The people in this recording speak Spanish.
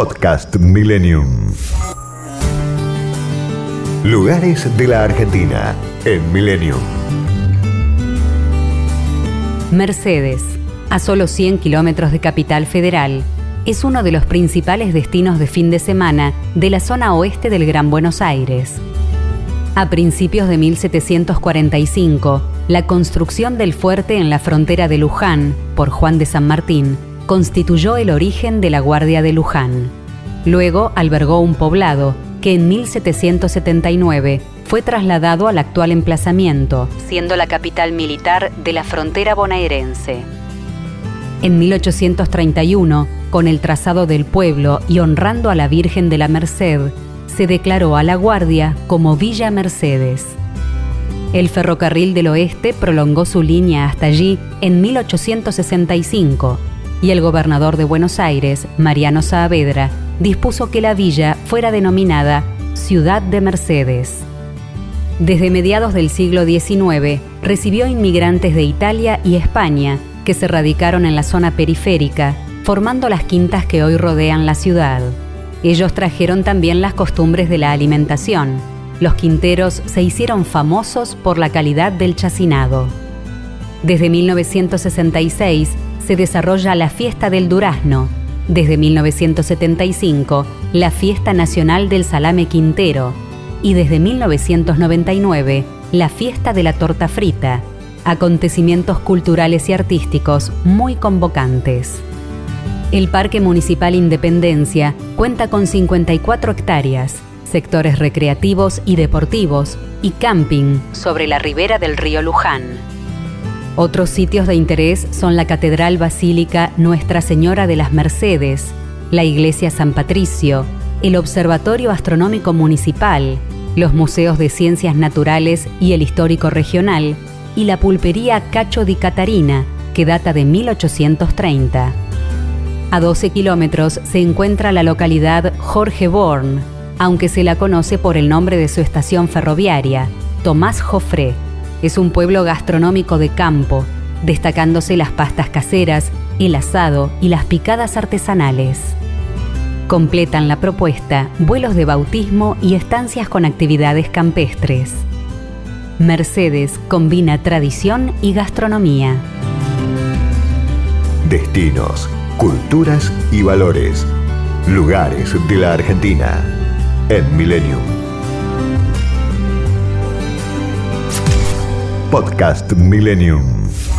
Podcast Millennium. Lugares de la Argentina en Millennium. Mercedes, a solo 100 kilómetros de Capital Federal, es uno de los principales destinos de fin de semana de la zona oeste del Gran Buenos Aires. A principios de 1745, la construcción del fuerte en la frontera de Luján por Juan de San Martín constituyó el origen de la Guardia de Luján. Luego albergó un poblado que en 1779 fue trasladado al actual emplazamiento, siendo la capital militar de la frontera bonaerense. En 1831, con el trazado del pueblo y honrando a la Virgen de la Merced, se declaró a la Guardia como Villa Mercedes. El ferrocarril del oeste prolongó su línea hasta allí en 1865 y el gobernador de Buenos Aires, Mariano Saavedra, dispuso que la villa fuera denominada Ciudad de Mercedes. Desde mediados del siglo XIX recibió inmigrantes de Italia y España que se radicaron en la zona periférica, formando las quintas que hoy rodean la ciudad. Ellos trajeron también las costumbres de la alimentación. Los quinteros se hicieron famosos por la calidad del chacinado. Desde 1966 se desarrolla la Fiesta del Durazno. Desde 1975, la Fiesta Nacional del Salame Quintero. Y desde 1999, la Fiesta de la Torta Frita. Acontecimientos culturales y artísticos muy convocantes. El Parque Municipal Independencia cuenta con 54 hectáreas, sectores recreativos y deportivos y camping sobre la ribera del río Luján. Otros sitios de interés son la Catedral Basílica Nuestra Señora de las Mercedes, la Iglesia San Patricio, el Observatorio Astronómico Municipal, los Museos de Ciencias Naturales y el Histórico Regional, y la Pulpería Cacho di Catarina, que data de 1830. A 12 kilómetros se encuentra la localidad Jorge Born, aunque se la conoce por el nombre de su estación ferroviaria, Tomás Jofré. Es un pueblo gastronómico de campo, destacándose las pastas caseras, el asado y las picadas artesanales. Completan la propuesta vuelos de bautismo y estancias con actividades campestres. Mercedes combina tradición y gastronomía. Destinos, culturas y valores. Lugares de la Argentina en Millennium. Podcast Millennium.